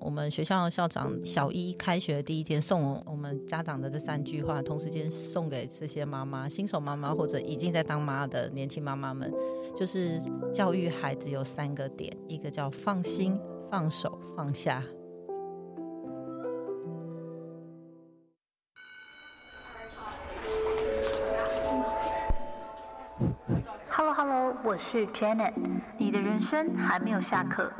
我们学校校长小一开学的第一天送我们家长的这三句话，同时间送给这些妈妈、新手妈妈或者已经在当妈的年轻妈妈们，就是教育孩子有三个点，一个叫放心、放手、放下。Hello Hello，我是 Janet，你的人生还没有下课，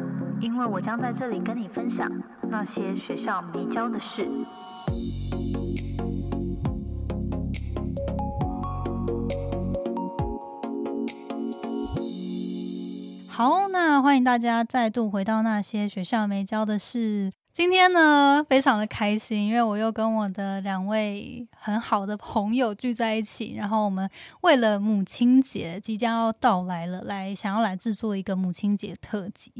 因为我将在这里跟你分享那些学校没教的事。好，那欢迎大家再度回到那些学校没教的事。今天呢，非常的开心，因为我又跟我的两位很好的朋友聚在一起，然后我们为了母亲节即将要到来了，来想要来制作一个母亲节特辑。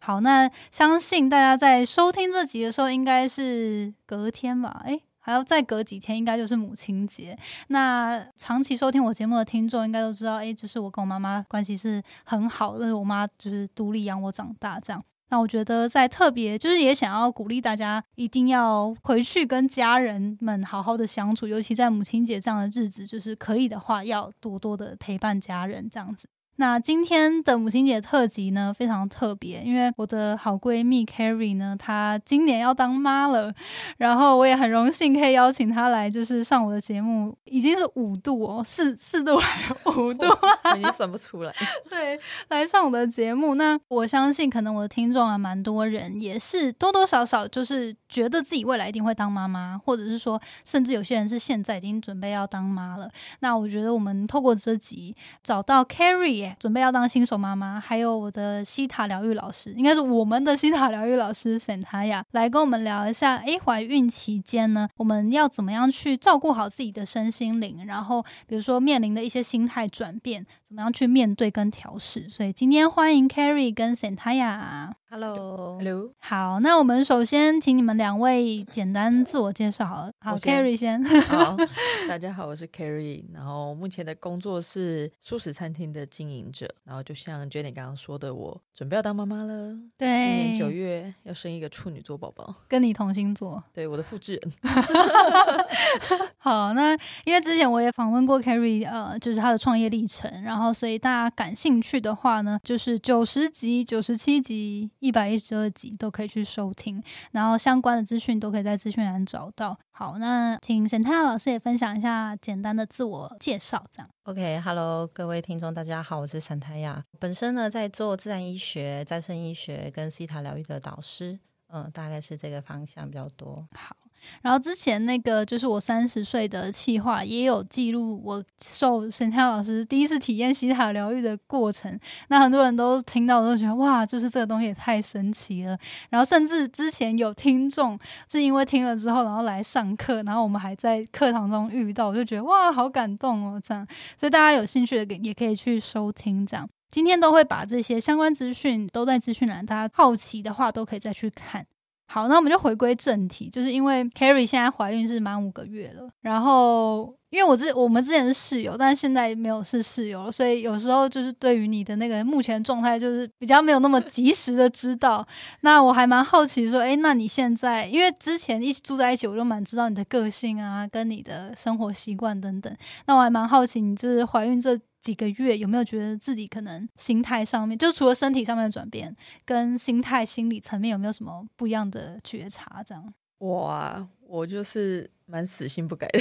好，那相信大家在收听这集的时候，应该是隔天吧？诶，还要再隔几天，应该就是母亲节。那长期收听我节目的听众应该都知道，诶，就是我跟我妈妈关系是很好，就是我妈就是独立养我长大这样。那我觉得在特别就是也想要鼓励大家，一定要回去跟家人们好好的相处，尤其在母亲节这样的日子，就是可以的话，要多多的陪伴家人这样子。那今天的母亲节特辑呢，非常特别，因为我的好闺蜜 Carrie 呢，她今年要当妈了，然后我也很荣幸可以邀请她来，就是上我的节目，已经是五度哦，四四度还是五度？已经算不出来。对，来上我的节目，那我相信可能我的听众啊，蛮多人也是多多少少就是觉得自己未来一定会当妈妈，或者是说，甚至有些人是现在已经准备要当妈了。那我觉得我们透过这集找到 Carrie。准备要当新手妈妈，还有我的西塔疗愈老师，应该是我们的西塔疗愈老师 Santaya 来跟我们聊一下。诶，怀孕期间呢，我们要怎么样去照顾好自己的身心灵？然后，比如说面临的一些心态转变，怎么样去面对跟调试？所以今天欢迎 Carrie 跟 Santaya。Hello，Hello，好，那我们首先请你们两位简单自我介绍好了。好，Carrie 先。好，大家好，我是 Carrie，然后目前的工作是素食餐厅的经营者。然后就像 Jenny 刚刚说的，我准备要当妈妈了。对，今年九月要生一个处女座宝宝，跟你同星座。对，我的复制人。好，那因为之前我也访问过 Carrie，呃，就是他的创业历程，然后所以大家感兴趣的话呢，就是九十集、九十七集。一百一十二集都可以去收听，然后相关的资讯都可以在资讯栏找到。好，那请沈太老师也分享一下简单的自我介绍，这样。OK，Hello，各位听众，大家好，我是沈太亚。本身呢，在做自然医学、再生医学跟西塔疗愈的导师，嗯，大概是这个方向比较多。好。然后之前那个就是我三十岁的企划也有记录我受沈泰老师第一次体验西塔疗愈的过程，那很多人都听到都觉得哇，就是这个东西也太神奇了。然后甚至之前有听众是因为听了之后，然后来上课，然后我们还在课堂中遇到，我就觉得哇，好感动哦，这样。所以大家有兴趣的也可以去收听，这样。今天都会把这些相关资讯都在资讯栏，大家好奇的话都可以再去看。好，那我们就回归正题，就是因为 Carrie 现在怀孕是满五个月了，然后因为我之我们之前是室友，但是现在没有是室友了，所以有时候就是对于你的那个目前状态，就是比较没有那么及时的知道。那我还蛮好奇说，哎，那你现在因为之前一起住在一起，我就蛮知道你的个性啊，跟你的生活习惯等等。那我还蛮好奇，你就是怀孕这。几个月有没有觉得自己可能心态上面，就除了身体上面的转变，跟心态、心理层面有没有什么不一样的觉察？这样，哇，我就是蛮死性不改的。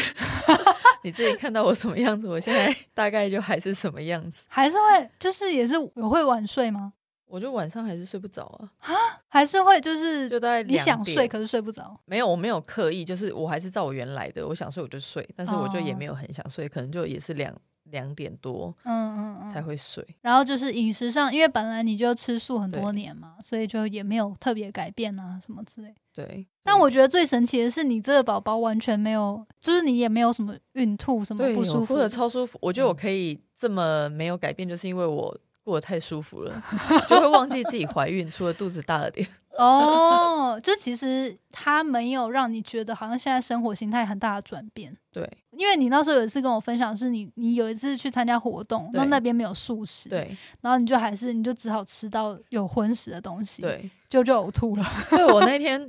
你自己看到我什么样子，我现在 大概就还是什么样子，还是会就是也是我会晚睡吗？我就晚上还是睡不着啊啊，还是会就是就在你想睡可是睡不着，没有我没有刻意，就是我还是照我原来的，我想睡我就睡，但是我就也没有很想睡，可能就也是两。两点多，嗯嗯嗯，才会睡。然后就是饮食上，因为本来你就吃素很多年嘛，所以就也没有特别改变啊什么之类。对。但我觉得最神奇的是，你这个宝宝完全没有，就是你也没有什么孕吐什么不舒服，或者超舒服。我觉得我可以这么没有改变，就是因为我过得太舒服了，就会忘记自己怀孕，除了肚子大了点。哦，就其实他没有让你觉得好像现在生活形态很大的转变。对因为你那时候有一次跟我分享，是你你有一次去参加活动，对然后那边没有素食，，对然后你就还是你就只好吃到有荤食的东西，，对，就就呕吐了。对我那天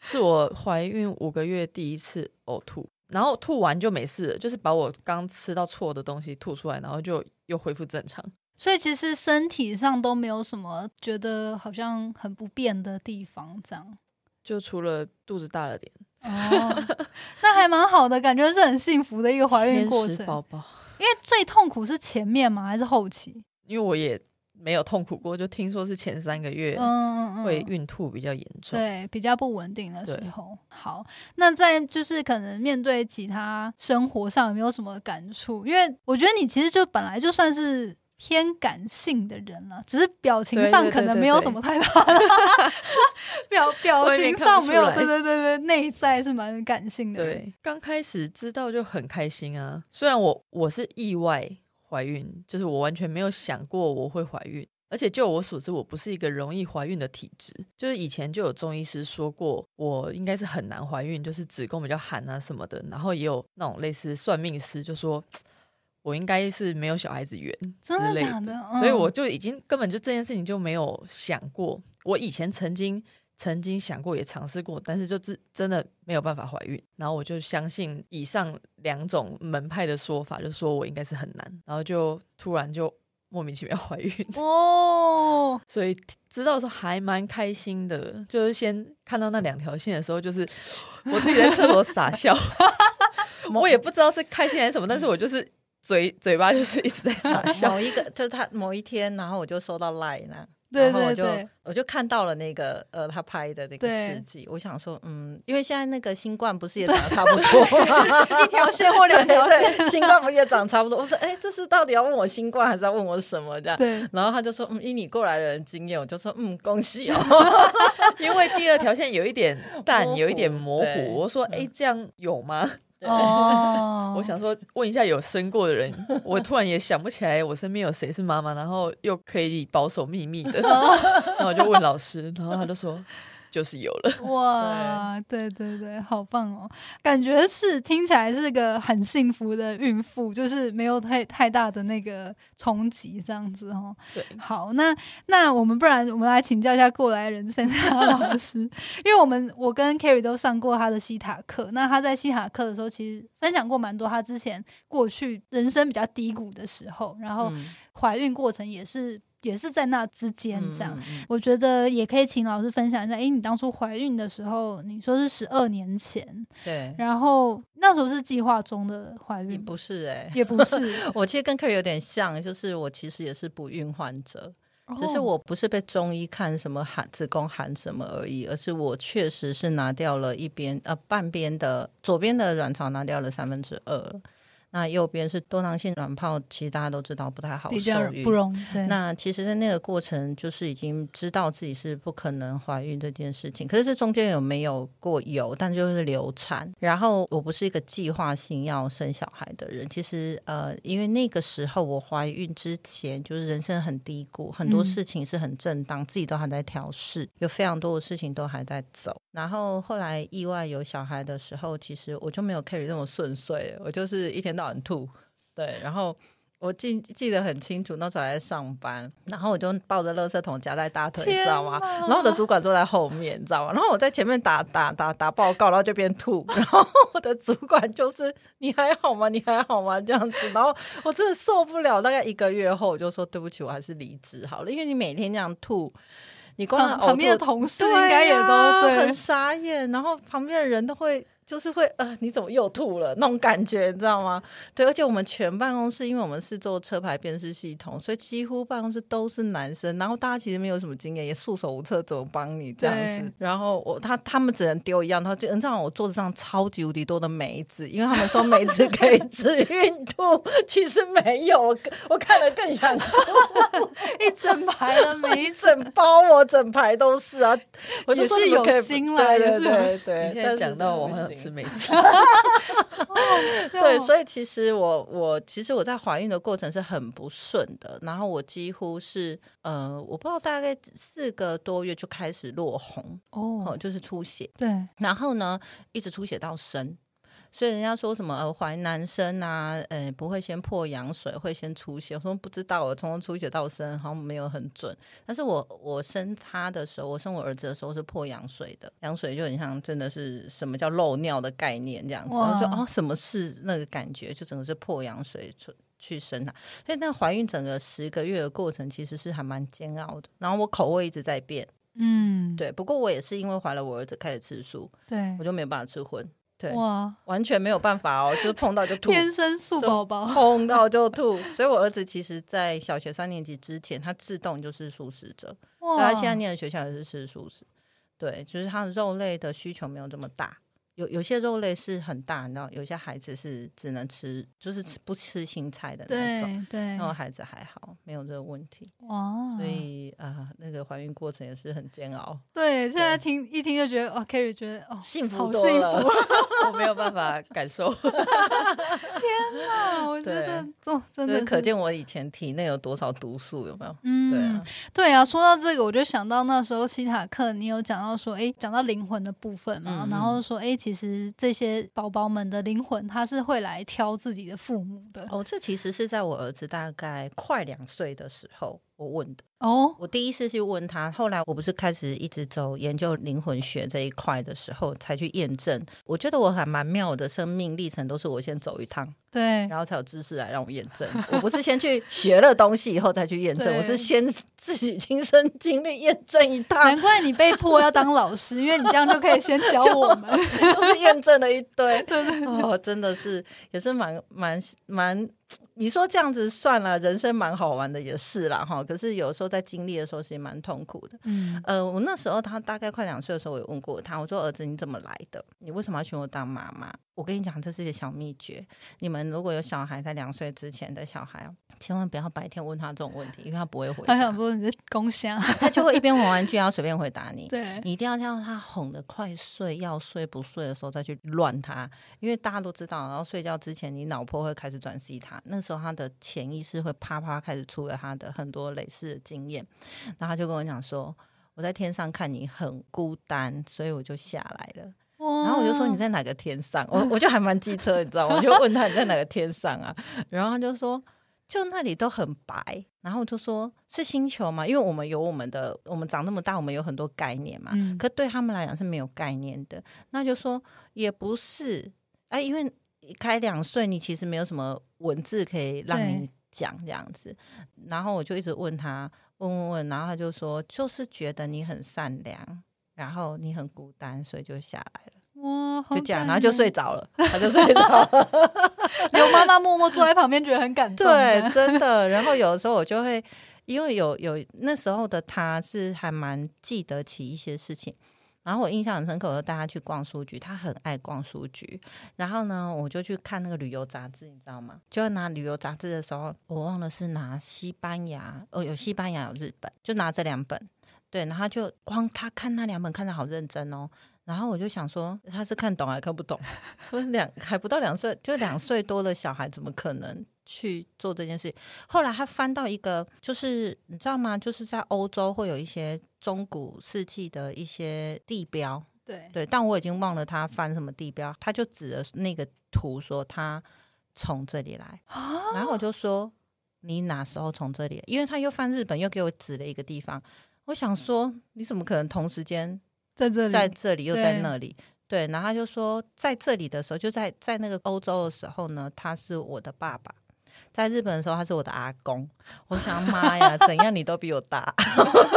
是我怀孕五个月第一次呕吐，然后吐完就没事了，就是把我刚吃到错的东西吐出来，然后就又恢复正常。所以其实身体上都没有什么觉得好像很不便的地方，这样。就除了肚子大了点，哦，那还蛮好的，感觉是很幸福的一个怀孕天过程。宝宝，因为最痛苦是前面吗？还是后期？因为我也没有痛苦过，就听说是前三个月嗯嗯嗯，会孕吐比较严重。对，比较不稳定的时对候。好，那在就是可能面对其他生活上有没有什么感触？因为我觉得你其实就本来就算是偏感性的人了，只是表情上可能没有什么太大的 表 表情上没有，对对对对，内在是蛮感性的。对，刚开始知道就很开心啊。虽然我我是意外怀孕，就是我完全没有想过我会怀孕，而且就我所知，我不是一个容易怀孕的体质。就是以前就有中医师说过，我应该是很难怀孕，就是子宫比较寒啊什么的。然后也有那种类似算命师就说，我应该是没有小孩子缘真的假的？所以嗯我就已经根本就这件事情就没有想过。我以前曾经曾经想过，也尝试过，但是就是真的没有办法怀孕。然后我就相信以上两种门派的说法，就说我应该是很难，然后就突然就莫名其妙 怀孕。哦，所以知道的时候还蛮开心的，就是先看到那两条线的时候，就是 我自己在厕所傻笑，我也不知道是开心还是什么，但是我就是嘴嘴巴就是一直在傻 笑。某一个就是他某一天，然后我就收到 line 然后我就我就看到了那个呃他拍的那个事迹，我想说嗯，因为现在那个新冠不是也长得差不多？一条线或两条线，新冠不也长得差不多？我说哎，这是到底要问我新冠还是要问我什么这样？对，然后他就说嗯，以你过来的人经验，我就说嗯，恭喜哦。因为第二条线有一点淡，有一点模糊。我说：“哎、这样有吗？”哦，我想说问一下有生过的人，我突然也想不起来我身边有谁是妈妈，然后又可以保守秘密的，哦 然后我就问老师，然后他就说就是有了。哇，对对对，好棒哦！感觉是听起来是个很幸福的孕妇，就是没有太太大的那个冲击，这样子哦。对，好，那那我们不然我们来请教一下过来人森塔老师，因为我们我跟 carry 都上过他的西塔课，那他在西塔课的时候，其实分享过蛮多他之前过去人生比较低谷的时候，然后嗯怀孕过程也是也是在那之间这样。我觉得也可以请老师分享一下，诶，你当初怀孕的时候，你说是十二年前，对，然后那时候是计划中的怀孕，也不是哎、也不是，我其实跟 Kerry 有点像，就是我其实也是不孕患者，只是哦。我不是被中医看什么含子宫含什么而已，而是我确实是拿掉了一边呃半边的左边的卵巢拿掉了三分之二，那右边是多囊性卵泡，其实大家都知道不太好不。容易，对，那其实，在那个过程，就是已经知道自己是不可能怀孕这件事情。可是这中间有没有过有，但就是流产。然后我不是一个计划性要生小孩的人。其实，呃，因为那个时候我怀孕之前，就是人生很低谷，很多嗯事情是很正当，自己都还在调试，有非常多的事情都还在走。然后后来意外有小孩的时候，其实我就没有 carry 这么顺遂了，我就是一天到晚吐。对，然后我记记得很清楚，那时候还在上班，然后我就抱着垃圾桶夹在大腿，你知道吗？然后我的主管坐在后面，你知道吗？然后我在前面打打打打报告，然后就边吐，然后我的主管就是你还好吗？你还好吗？这样子，然后我真的受不了。大概一个月后，我就说对不起，我还是离职好了，因为你每天这样吐。你光旁旁边的同事对应该也都呀对很傻眼，然后旁边的人都会就是会呃，你怎么又吐了？那种感觉，你知道吗？对，而且我们全办公室，因为我们是做车牌辨识系统，所以几乎办公室都是男生，然后大家其实没有什么经验，也束手无策，怎么帮你这样子。然后我他他们只能丢一样，他就你知道我桌子上超级无敌多的梅子，因为他们说梅子可以治孕吐，其实没有，我 我看了更想吐，一整排的梅一整包我整排都是啊，我就是有心了对对对现在但讲到我真的不吃梅子。对，所以其实我我其实我在怀孕的过程是很不顺的，然后我几乎是呃，我不知道大概四个多月就开始落红，哦，哦，就是出血，对，然后呢一直出血到生。所以人家说什么呃怀男生啊，呃不会先破羊水，会先出血。我说不知道，我从出血到生好像没有很准。但是我我生他的时候，我生我儿子的时候是破羊水的，羊水就很像真的是什么叫漏尿的概念这样子。哇我说哦，什么是那个感觉？就整个是破羊水出去生他。所以那怀孕整个十个月的过程其实是还蛮煎熬的。然后我口味一直在变，嗯，对。不过我也是因为怀了我儿子开始吃素，对我，就没有办法吃荤，对，哇，完全没有办法哦，就是碰到就吐。天生素宝宝，碰到就吐，所以我儿子其实，在小学三年级之前，他自动就是素食者。对哇，他现在念的学校也是吃素食，对，就是他的肉类的需求没有这么大。有有些肉类是很大，你知道，有些孩子是只能吃，就是吃不吃青菜的那种。对对那，种孩子还好，没有这个问题，哇，所以啊、那个怀孕过程也是很煎熬，对，现在听一听就觉得，哦，Kerry 觉得哦，幸福幸多了福。我没有办法感受。啊！我觉得哦，真的就是可见我以前体内有多少毒素，有没有？嗯，对啊，对啊，说到这个，我就想到那时候西塔克，你有讲到说，哎，讲到灵魂的部分嘛，嗯然后说，诶，其实这些宝宝们的灵魂，他是会来挑自己的父母的。哦，这其实是在我儿子大概快两岁的时候我问的。哦，我第一次去问他，后来我不是开始一直走研究灵魂学这一块的时候，才去验证。我觉得我还蛮妙的，生命历程都是我先走一趟，对，然后才有知识来让我验证。我不是先去学了东西以后再去验证，我是先自己亲身经历验证一趟难，怪你被迫要当老师，因为你这样就可以先教我们。就是验证了一堆。哦，真的是也是蛮蛮蛮。你说这样子算了，人生蛮好玩的也是啦哈。可是有时候在经历的时候，其实蛮痛苦的。嗯，呃，我那时候他大概快两岁的时候，我有问过他，我说：“儿子，你怎么来的？你为什么要选我当妈妈？”我跟你讲，这是一个小秘诀。你们如果有小孩在两岁之前的小孩啊，千万不要白天问他这种问题，因为他不会回他，想说你是公虾，他就会一边玩玩具，然后随便回答你。对，你一定要让他哄得快睡，要睡不睡的时候再去乱他，因为大家都知道，然后睡觉之前，你脑波会开始转系他，那时候他的潜意识会啪啪开始出了他的很多类似的经验，然后他就跟我讲说，我在天上看你很孤单，所以我就下来了。然后我就说你在哪个天上？我我就还蛮机车，你知道吗？我就问他你在哪个天上啊？然后他就说就那里都很白。然后我就说是星球嘛，因为我们有我们的，我们长那么大，我们有很多概念嘛。嗯可对他们来讲是没有概念的。那就说也不是，哎、因为开两岁，你其实没有什么文字可以让你对讲这样子。然后我就一直问他，问问问，然后他就说就是觉得你很善良。然后你很孤单，所以就下来了。哇，好就这样，然后就睡着了，他就睡着了。刘妈妈默默坐在旁边，觉得很感动。对，真的。然后有的时候我就会，因为有有那时候的他是还蛮记得起一些事情。然后我印象很深刻，我就带他去逛书局，他很爱逛书局。然后呢，我就去看那个旅游杂志，你知道吗？就拿旅游杂志的时候，我忘了是拿西班牙，哦，有西班牙，有日本，就拿这两本。对，然后他就光他看那两本看的好认真哦。然后我就想说，他是看懂还看不懂？说两还不到两岁，就两岁多的小孩，怎么可能去做这件事？后来他翻到一个，就是你知道吗？就是在欧洲会有一些中古世纪的一些地标，对对，但我已经忘了他翻什么地标，他就指了那个图说他从这里来，然后我就说你哪时候从这里？因为他又翻日本，又给我指了一个地方，我想说你怎么可能同时间在这里，在这里又在那里？对，然后他就说在这里的时候，就在在那个欧洲的时候呢，他是我的爸爸。在日本的时候，他是我的阿公。我想，妈呀，怎样你都比我大，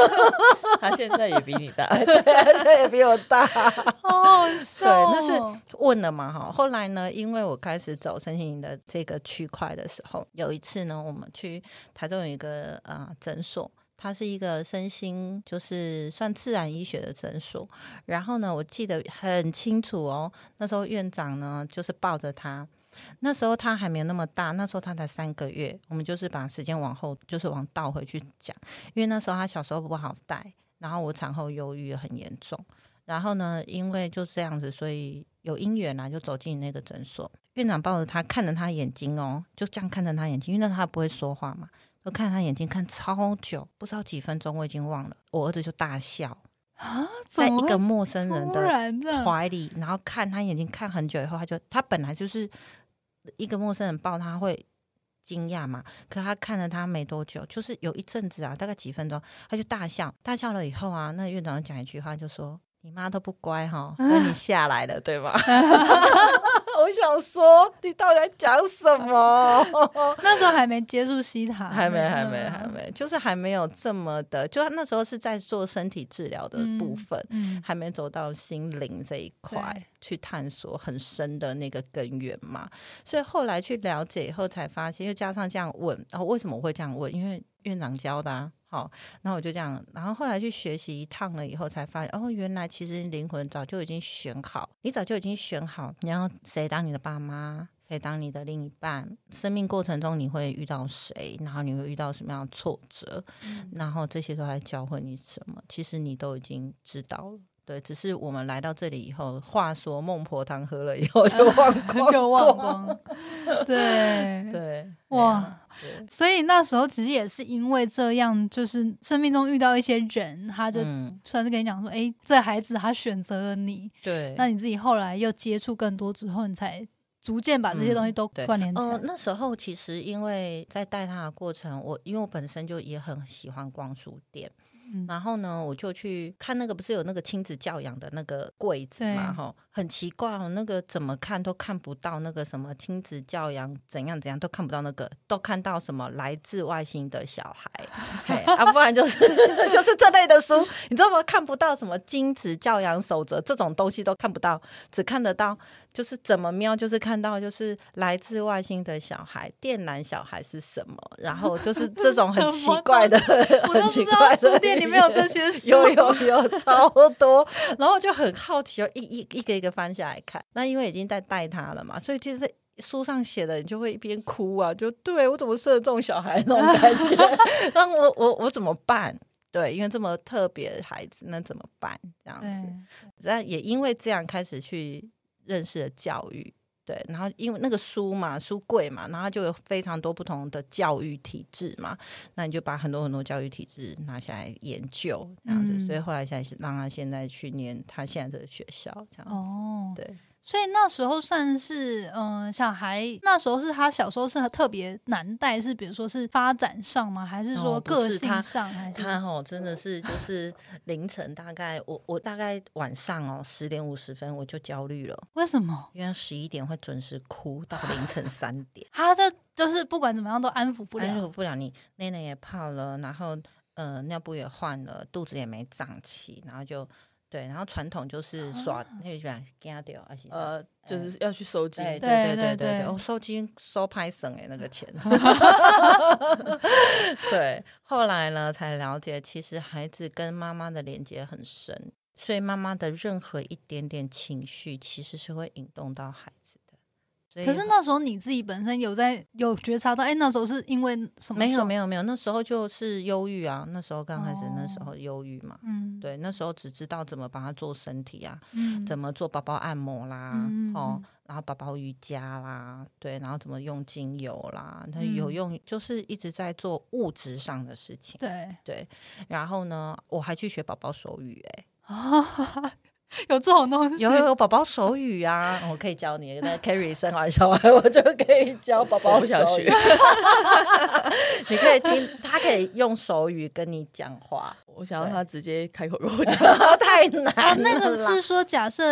他现在也比你大，现在也比我大。好好笑哦。那是问了嘛哈。后来呢，因为我开始走身心灵的这个区块的时候，有一次呢，我们去台中有一个呃诊所。它是一个身心，就是算自然医学的诊所。然后呢，我记得很清楚哦，那时候院长呢就是抱着他，那时候他还没有那么大，那时候他才三个月。我们就是把时间往后，就是往倒回去讲，因为那时候他小时候不好带，然后我产后忧郁很严重。然后呢，因为就这样子，所以有姻缘啊，就走进那个诊所。院长抱着他，看着他眼睛哦，就这样看着他眼睛，因为那他不会说话嘛，就看他眼睛看超久，不知道几分钟，我已经忘了。我儿子就大笑，啊，在一个陌生人的怀里，然后看他眼睛看很久以后，他就他本来就是一个陌生人抱他会惊讶嘛，可他看了他没多久，就是有一阵子啊，大概几分钟，他就大笑，大笑了以后啊，那院长讲一句话，就说。你妈都不乖哈，所以你 下来了，对吗？我想说，你到底在讲什么？那时候还没接触西塔，还没，还没，嗯还，没，就是还没有这么的，就那时候是在做身体治疗的部分，嗯，还没走到心灵这一块去探索很深的那个根源嘛。所以后来去了解以后，才发现，又加上这样问，然、后为什么我会这样问？因为院长教的啊。好，然后我就这样，然后后来去学习一趟了以后，才发现哦，原来其实灵魂早就已经选好，你早就已经选好，你要谁当你的爸妈，谁当你的另一半，生命过程中你会遇到谁，然后你会遇到什么样的挫折，然后这些都在教会你什么，其实你都已经知道了。对，只是我们来到这里以后，话说孟婆汤喝了以后就 忘光就忘光，对，对，哇，所以那时候其实也是因为这样，就是生命中遇到一些人，他就嗯，算是跟你讲说，哎、这孩子他选择了你，对，那你自己后来又接触更多之后，你才逐渐把这些东西都对关联起。来。呃，那时候其实因为在带他的过程，我因为我本身就也很喜欢逛书店，嗯。然后呢，我就去看那个不是有那个亲子教养的那个柜子嘛，对。哈，很奇怪哦，那个怎么看都看不到那个什么亲子教养怎样怎样都看不到那个，都看到什么来自外星的小孩，嘿啊，不然就是 就是这类的书，你知道吗？看不到什么亲子教养守则这种东西都看不到，只看得到就是怎么瞄，就是看到就是来自外星的小孩，电缆小孩是什么，然后就是这种很 奇怪的，很奇怪的里面有这些 书，有有有超多，然后就很好奇哦，一一一个一个翻下来看。那因为已经在带他了嘛，所以其实书上写的，你就会一边哭啊，就对我怎么生了这种小孩那种感觉，那我我我怎么办？对，因为这么特别的孩子，那怎么办？这样子，对，那也因为这样开始去认识了教育。对，然后因为那个书嘛，书柜嘛，然后就有非常多不同的教育体制嘛，那你就把很多很多教育体制拿下来研究，这样子，嗯所以后来才让他现在去念他现在这个学校，这样子。哦，对，所以那时候算是，嗯、小孩那时候是他小时候是特别难带，是比如说是发展上吗？还是说个性上？还是他哦，真的是就是凌晨大概我我大概晚上哦十点五十分我就焦虑了，为什么？因为十一点会准时哭到凌晨 三点。他这就是不管怎么样都安抚不了安了。抚不了你，内内也泡了，然后呃尿布也换了，肚子也没胀气，然后就对，然后传统就是耍，呃，就是要去收金，对对对对对，收金收拍省哎那个钱，对，后来呢才了解，其实孩子跟妈妈的连接很深，所以妈妈的任何一点点情绪，其实是会引动到孩子。所以可是那时候你自己本身有在有觉察到，哎、那时候是因为什么？没有有，没有没有，那时候就是忧郁啊，那时候刚开始那时哦候忧郁嘛，嗯，对，那时候只知道怎么帮他做身体啊，嗯，怎么做宝宝按摩啦，嗯哦嗯，然后宝宝瑜伽啦，对，然后怎么用精油啦，他嗯有用，就是一直在做物质上的事情，对，对。然后呢，我还去学宝宝手语、欸，有这种东西，有有有宝宝手语啊，我可以教你。那 Carrie 生完小孩，我就可以教宝宝我不想手语学。你可以听，他可以用手语跟你讲话，我想要他直接开口跟我讲。太难那个是说，假设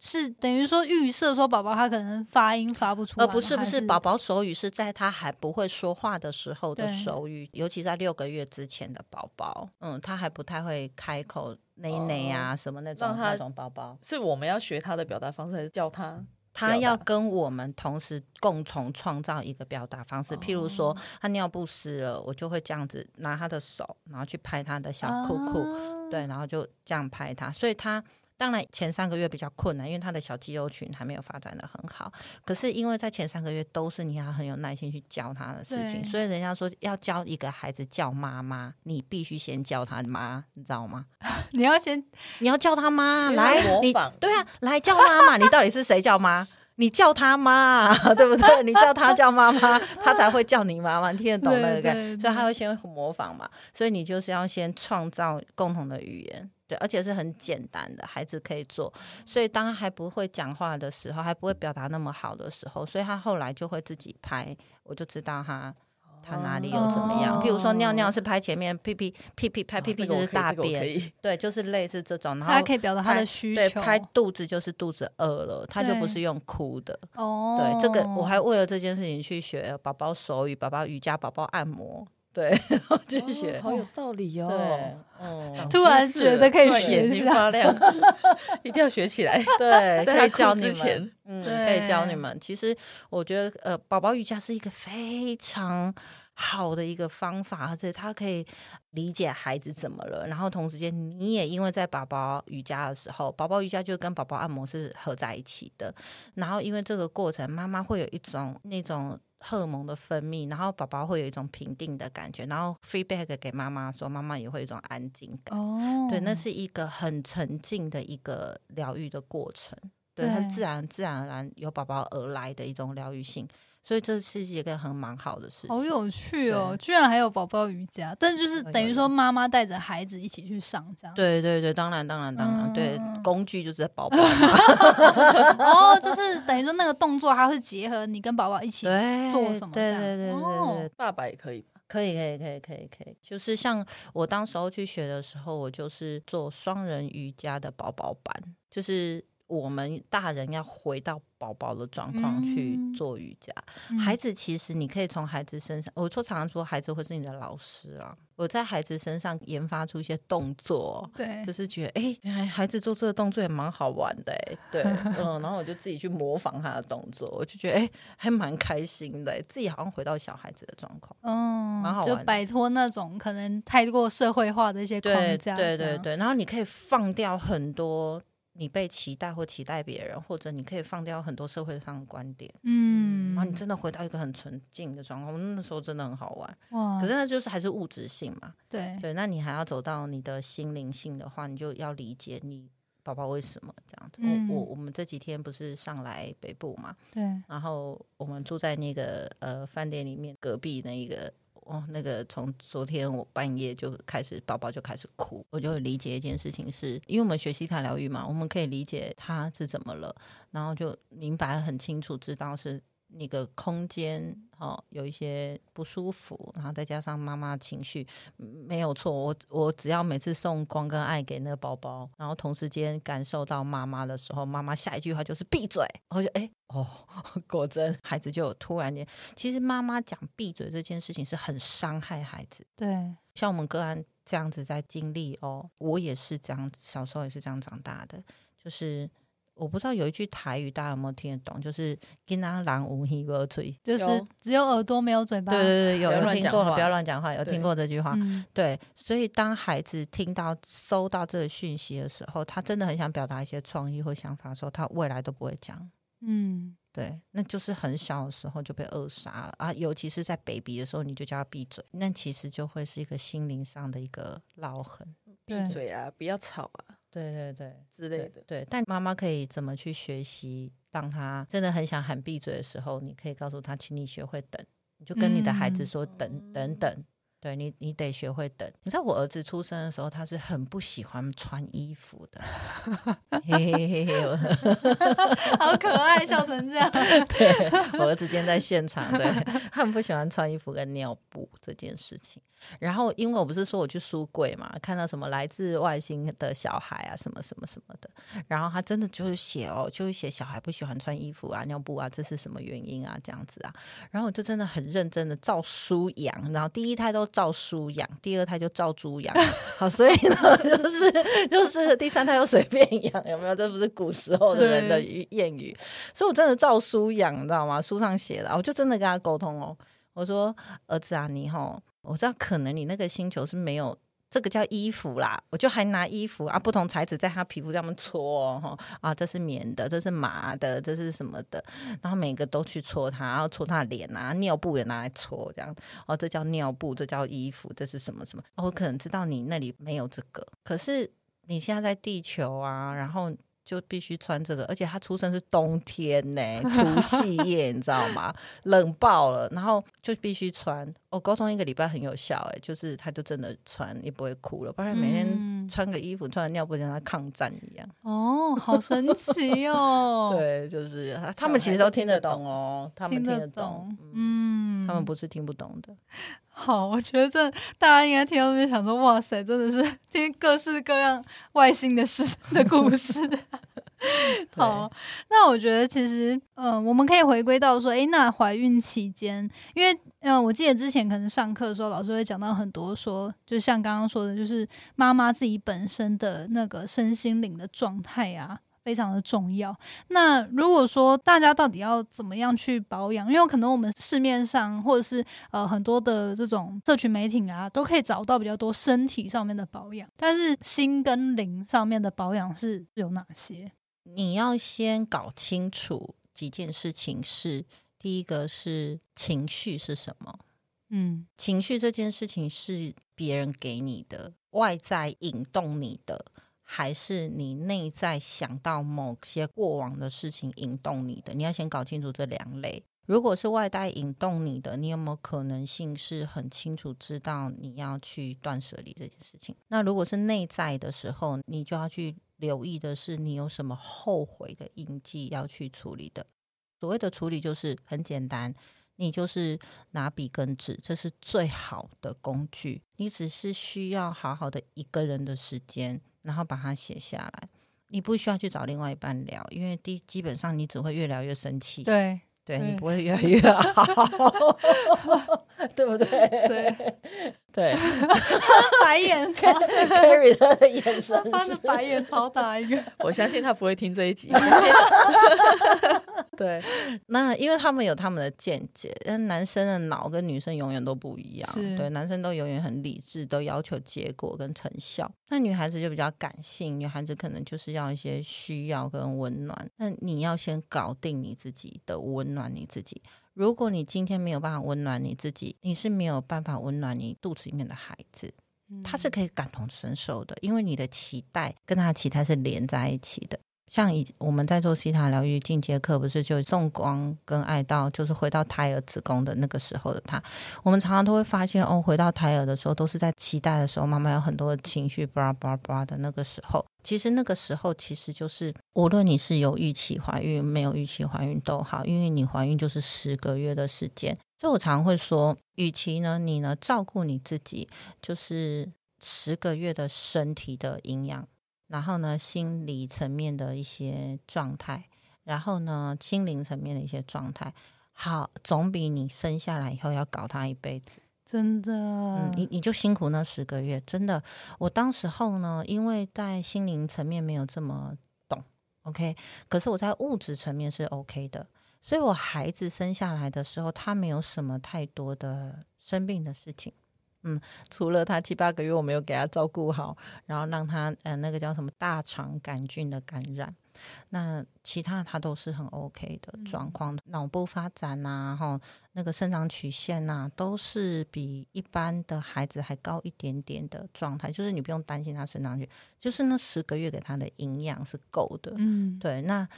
是等于说预设说宝宝他可能发音发不出来呃，不是不是，宝宝手语是在他还不会说话的时候的手语，尤其在六个月之前的宝宝，嗯，他还不太会开口内内啊、什么那种他那种宝宝，是我们要学他的表达方式，还是叫他？他要跟我们同时共同创造一个表达方式。譬如说，他尿不湿了，我就会这样子拿他的手，然后去拍他的小裤裤，啊对，然后就这样拍他，所以他当然前三个月比较困难，因为他的小肌肉群还没有发展的很好。可是因为在前三个月都是你要很有耐心去教他的事情，所以人家说要教一个孩子叫妈妈，你必须先叫他妈，你知道吗？你要先你要叫他妈来他，模你仿对啊，来叫妈妈，你到底是谁叫妈？你叫他妈，对不对？你叫他叫妈妈，他才会叫你妈妈，你听得懂那个？所以他会先模仿嘛，所以你就是要先创造共同的语言，对，而且是很简单的，孩子可以做。所以当他还不会讲话的时候，还不会表达那么好的时候，所以他后来就会自己拍，我就知道他。他哪里有怎么样？哦譬如说尿尿是拍前面，屁屁屁屁拍屁屁就是大便，便，对，就是类似这种。然后他可以表达他的需对，求。拍肚子就是肚子饿了，他就不是用哭的。哦，对，这个我还为了这件事情去学宝宝手语、宝宝瑜伽、宝宝按摩，对，然后去学。哦好有道理哦。对，嗯，突然觉得可以学一下发亮，一定要学起来。对，可以教你们嗯，可以教你们。其实我觉得，呃，宝宝瑜伽是一个非常好的一个方法，而且它可以理解孩子怎么了，然后同时间你也因为在宝宝瑜伽的时候，宝宝瑜伽就跟宝宝按摩是合在一起的，然后因为这个过程，妈妈会有一种那种。荷尔蒙的分泌，然后宝宝会有一种平定的感觉，然后 feedback 给妈妈说，妈妈也会有一种安静感。哦，对，那是一个很沉静的一个疗愈的过程。对，它是自然自然而然由宝宝而来的一种疗愈性，所以这是一个很蛮好的事情。好有趣哦，居然还有宝宝瑜伽，但就是等于说妈妈带着孩子一起去上这样。对对对，当然当然当然，对嗯，工具就是宝宝嘛，哦，就是等于说那个动作，它会结合你跟宝宝一起。做什么这样对对对对哦对，爸爸也可以吧？可以可以可以可以可以，就是像我当时候去学的时候，我就是做双人瑜伽的宝宝班，就是。我们大人要回到宝宝的状况去嗯做瑜伽，嗯孩子其实你可以从孩子身上，我就常常说孩子会是你的老师啊。我在孩子身上研发出一些动作，对就，是觉得哎，诶原来孩子做这个动作也蛮好玩的哎，对，嗯，然后我就自己去模仿他的动作，我就觉得哎，还蛮开心的，自己好像回到小孩子的状况。嗯，就蛮好玩就摆脱那种可能太过社会化的一些框对架。对，对对对，然后你可以放掉很多你被期待或期待别人，或者你可以放掉很多社会上的观点，嗯，然后你真的回到一个很纯净的状况。那时候真的很好玩，哇，可是那就是还是物质性嘛。对对，那你还要走到你的心灵性的话，你就要理解你宝宝为什么这样子。嗯我我我们这几天不是上来北部嘛，对，然后我们住在那个呃饭店里面隔壁那一个。哦，那个从昨天我半夜就开始，宝宝就开始哭，我就理解一件事情是，因为我们学习塔疗愈嘛，我们可以理解他是怎么了，然后就明白很清楚，知道是那个空间哦有一些不舒服，然后再加上妈妈情绪嗯没有错，我我只要每次送光跟爱给那个宝宝，然后同时间感受到妈妈的时候，妈妈下一句话就是闭嘴，我就哎哦，果真孩子就有突然间，其实妈妈讲闭嘴这件事情是很伤害孩子。对，像我们个案这样子在经历哦，我也是这样，小时候也是这样长大的。就是我不知道有一句台语大家有没有听得懂，就是“跟他狼无一无嘴就是只有耳朵没有嘴”。巴。对对对，有听过，不要乱讲话，有听过这句话。嗯，对，所以当孩子听到、收到这个讯息的时候，他真的很想表达一些创意或想法的时候，他未来都不会讲。嗯，对，那就是很小的时候就被扼杀了啊！尤其是在 baby 的时候，你就叫他闭嘴，那其实就会是一个心灵上的一个烙痕。闭嘴啊，不要吵啊对对对，之类的。对，但妈妈可以怎么去学习？当他真的很想喊闭嘴的时候，你可以告诉他，请你学会等，你就跟你的孩子嗯说，等等等。对你，你得学会等。你知道我儿子出生的时候，他是很不喜欢穿衣服的，嘿嘿嘿嘿。我 好可爱，笑成这样。对我儿子今天在现场，对他很不喜欢穿衣服跟尿布这件事情。然后，因为我不是说我去书柜嘛，看到什么来自外星的小孩啊，什么什么什么的，然后他真的就是写哦，就是写小孩不喜欢穿衣服啊、尿布啊，这是什么原因啊？这样子啊。然后我就真的很认真的照书养，然后第一胎都照书养，第二胎就照猪养。好，所以呢，就是就是第三胎又随便养，有没有？这不是古时候的人的谚语。所以我真的照书养，你知道吗？书上写的，我就真的跟他沟通哦。我说儿子啊，你吼，我知道可能你那个星球是没有这个叫衣服啦，我就还拿衣服啊，不同材质在他皮肤上面搓哈啊，这是棉的，这是麻的，这是什么的，然后每个都去搓它，然后搓他脸啊，尿布也拿来搓这样，哦，这叫尿布，这叫衣服，这是什么什么？我可能知道你那里没有这个，可是你现在在地球啊，然后。就必须穿这个，而且他出生是冬天呢，除夕夜，你知道吗？冷爆了，然后就必须穿。我沟通一个礼拜很有效，哎，就是他就真的穿，也不会哭了，不然每天穿个衣服、穿个尿布，像他抗战一样。哦，好神奇哦！对，就是他们其实都听得懂哦，他们听得懂，嗯，他们不是听不懂的。好，我觉得这大家应该听到这边想说，哇塞，真的是 听各式各样外星的事的故事。好，那我觉得其实，嗯，我们可以回归到说，诶，那怀孕期间，因为，嗯，我记得之前可能上课的时候，老师会讲到很多，说，就像刚刚说的，就是妈妈自己本身的那个身心灵的状态啊。非常的重要。那如果说大家到底要怎么样去保养？因为可能我们市面上或者是呃很多的这种社群媒体啊，都可以找到比较多身体上面的保养，但是心跟灵上面的保养是有哪些？你要先搞清楚几件事情。是第一个是情绪是什么？嗯，情绪这件事情是别人给你的，外在引动你的。还是你内在想到某些过往的事情引动你的，你要先搞清楚这两类。如果是外在引动你的，你有没有可能性是很清楚知道你要去断舍离这件事情？那如果是内在的时候，你就要去留意的是你有什么后悔的印记要去处理的。所谓的处理就是很简单，你就是拿笔跟纸，这是最好的工具。你只是需要好好的一个人的时间。然后把它写下来，你不需要去找另外一半聊，因为第基本上你只会越聊越生气。对，对你不会越来越好，对不对？对对，白眼，Carry 的眼神，翻的白眼超大一个。我相信他不会听这一集。对，那因为他们有他们的见解，但男生的脑跟女生永远都不一样。对，男生都永远很理智，都要求结果跟成效。那女孩子就比较感性，女孩子可能就是要一些需要跟温暖。那你要先搞定你自己的温暖你自己。如果你今天没有办法温暖你自己，你是没有办法温暖你肚子里面的孩子。他是可以感同身受的，因为你的期待跟他的期待是连在一起的。像以我们在做西塔疗愈进阶课，不是就送光跟爱到，就是回到胎儿子宫的那个时候的他，我们常常都会发现哦，回到胎儿的时候，都是在期待的时候，妈妈有很多的情绪，巴拉巴拉巴拉的那个时候，其实那个时候其实就是无论你是有预期怀孕，没有预期怀孕都好，因为你怀孕就是十个月的时间，所以我常会说，与其呢，你呢照顾你自己，就是十个月的身体的营养。然后呢，心理层面的一些状态，然后呢，心灵层面的一些状态，好，总比你生下来以后要搞他一辈子，真的。嗯，你你就辛苦那十个月，真的。我当时候呢，因为在心灵层面没有这么懂，OK，可是我在物质层面是 OK 的，所以我孩子生下来的时候，他没有什么太多的生病的事情。嗯，除了他七八个月我没有给他照顾好，然后让他呃那个叫什么大肠杆菌的感染，那其他他都是很 OK 的状。况，脑部发展呐，哈，那个生长曲线呐，都是比一般的孩子还高一点点的状态，就是你不用担心他生长曲，就是那十个月给他的营养是够的，嗯，对，那。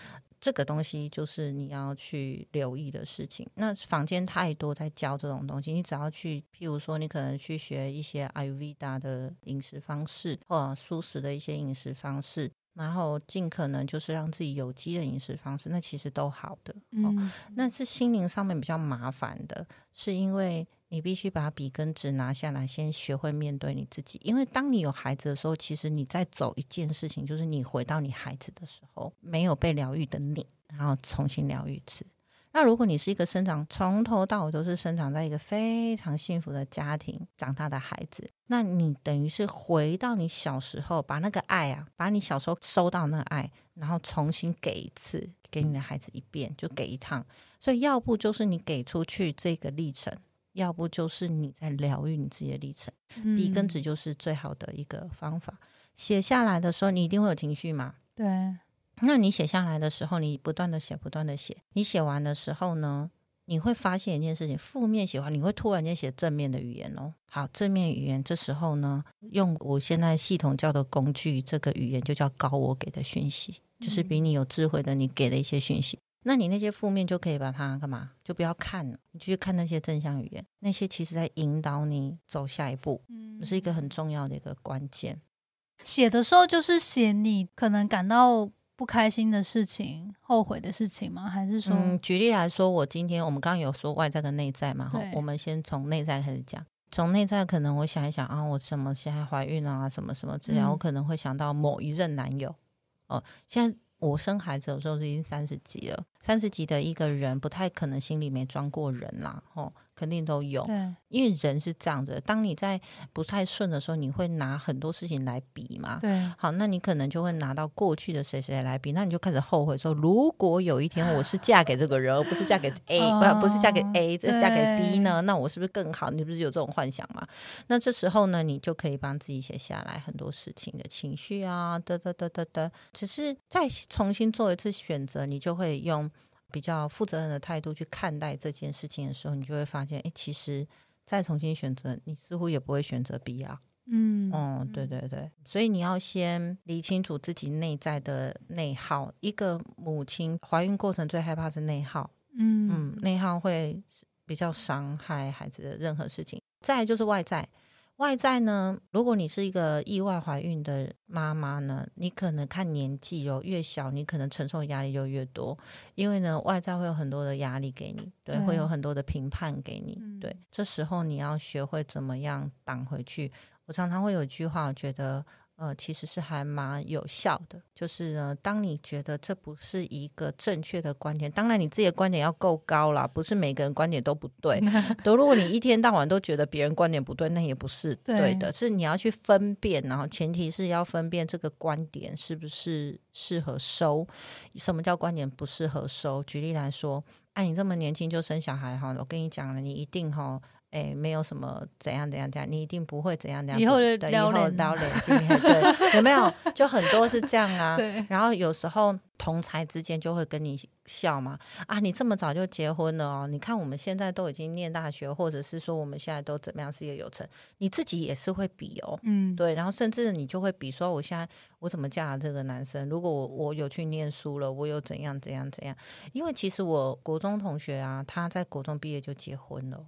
这个东西就是你要去留意的事情。那房间太多在教这种东西，你只要去，譬如说，你可能去学一些阿育吠达的饮食方式，或素食的一些饮食方式，然后尽可能就是让自己有机的饮食方式，那其实都好的。嗯，那是心灵上面比较麻烦的，是因为。你必须把笔跟纸拿下来，先学会面对你自己。因为当你有孩子的时候，其实你在走一件事情，就是你回到你孩子的时候，没有被疗愈的你，然后重新疗愈一次。那如果你是一个生长从头到尾都是生长在一个非常幸福的家庭长大的孩子，那你等于是回到你小时候，把那个爱啊，把你小时候收到那爱，然后重新给一次给你的孩子一遍，就给一趟。所以要不就是你给出去这个历程。要不就是你在疗愈你自己的历程。嗯笔跟纸就是最好的一个方法。写下来的时候，你一定会有情绪嘛？对，那你写下来的时候，你不断的写，不断的写。你写完的时候呢，你会发现一件事情：负面写完，你会突然间写正面的语言哦。好，正面语言这时候呢，用我现在系统教的工具，这个语言就叫高我给的讯息，就是比你有智慧的你给的一些讯息。那你那些负面就可以把它干嘛？就不要看了，你就去看那些正向语言，那些其实在引导你走下一步，嗯是一个很重要的一个关键。写的时候就是写你可能感到不开心的事情、后悔的事情吗？还是说，嗯，举例来说，我今天我们刚刚有说外在跟内在嘛，哈对，我们先从内在开始讲。从内在可能我想一想啊，我什么现在怀孕啊，什么什么之类，嗯我可能会想到某一任男友。哦，现在我生孩子的时候是已经三十几了，三十几的一个人不太可能心里没装过人啦，哦，肯定都有。对，因为人是这样子，当你在不太顺的时候，你会拿很多事情来比嘛。对，好，那你可能就会拿到过去的谁谁来比，那你就开始后悔说，如果有一天我是嫁给这个人，而不是嫁给 A，、哦不不是嫁给 A，这是嫁给 B 呢？那我是不是更好？你不是有这种幻想吗？那这时候呢，你就可以帮自己写下来很多事情的情绪啊，得得得得得，只是再重新做一次选择，你就会用比较负责任的态度去看待这件事情的时候，你就会发现，哎，其实再重新选择，你似乎也不会选择 B 啊。嗯，哦，对对对，所以你要先理清楚自己内在的内耗。一个母亲怀孕过程最害怕是内耗，嗯嗯，内耗会比较伤害孩子的任何事情。再来就是外在，外在呢，如果你是一个意外怀孕的妈妈呢，你可能看年纪哦，越小你可能承受的压力就越多，因为呢，外在会有很多的压力给你，对，对会有很多的评判给你，嗯。对，这时候你要学会怎么样挡回去。我常常会有一句话，我觉得呃，其实是还蛮有效的，就是呢，当你觉得这不是一个正确的观点，当然你自己的观点要够高啦，不是每个人观点都不对。都如果你一天到晚都觉得别人观点不对，那也不是对的，是你要去分辨，然后前提是要分辨这个观点是不是适合收。什么叫观点不适合收？举例来说，哎，你这么年轻就生小孩哈，我跟你讲了，你一定哈。哎，没有什么怎样怎样怎样，你一定不会怎样怎样。以后就对以后撩脸今天，对，有没有？就很多是这样啊。对，然后有时候同才之间就会跟你笑嘛，啊，你这么早就结婚了哦？你看我们现在都已经念大学，或者是说我们现在都怎么样事业有成，你自己也是会比哦。嗯，对，然后甚至你就会比说，我现在我怎么嫁了这个男生？如果我我有去念书了，我有怎样怎样怎样？因为其实我国中同学啊，他在国中毕业就结婚了。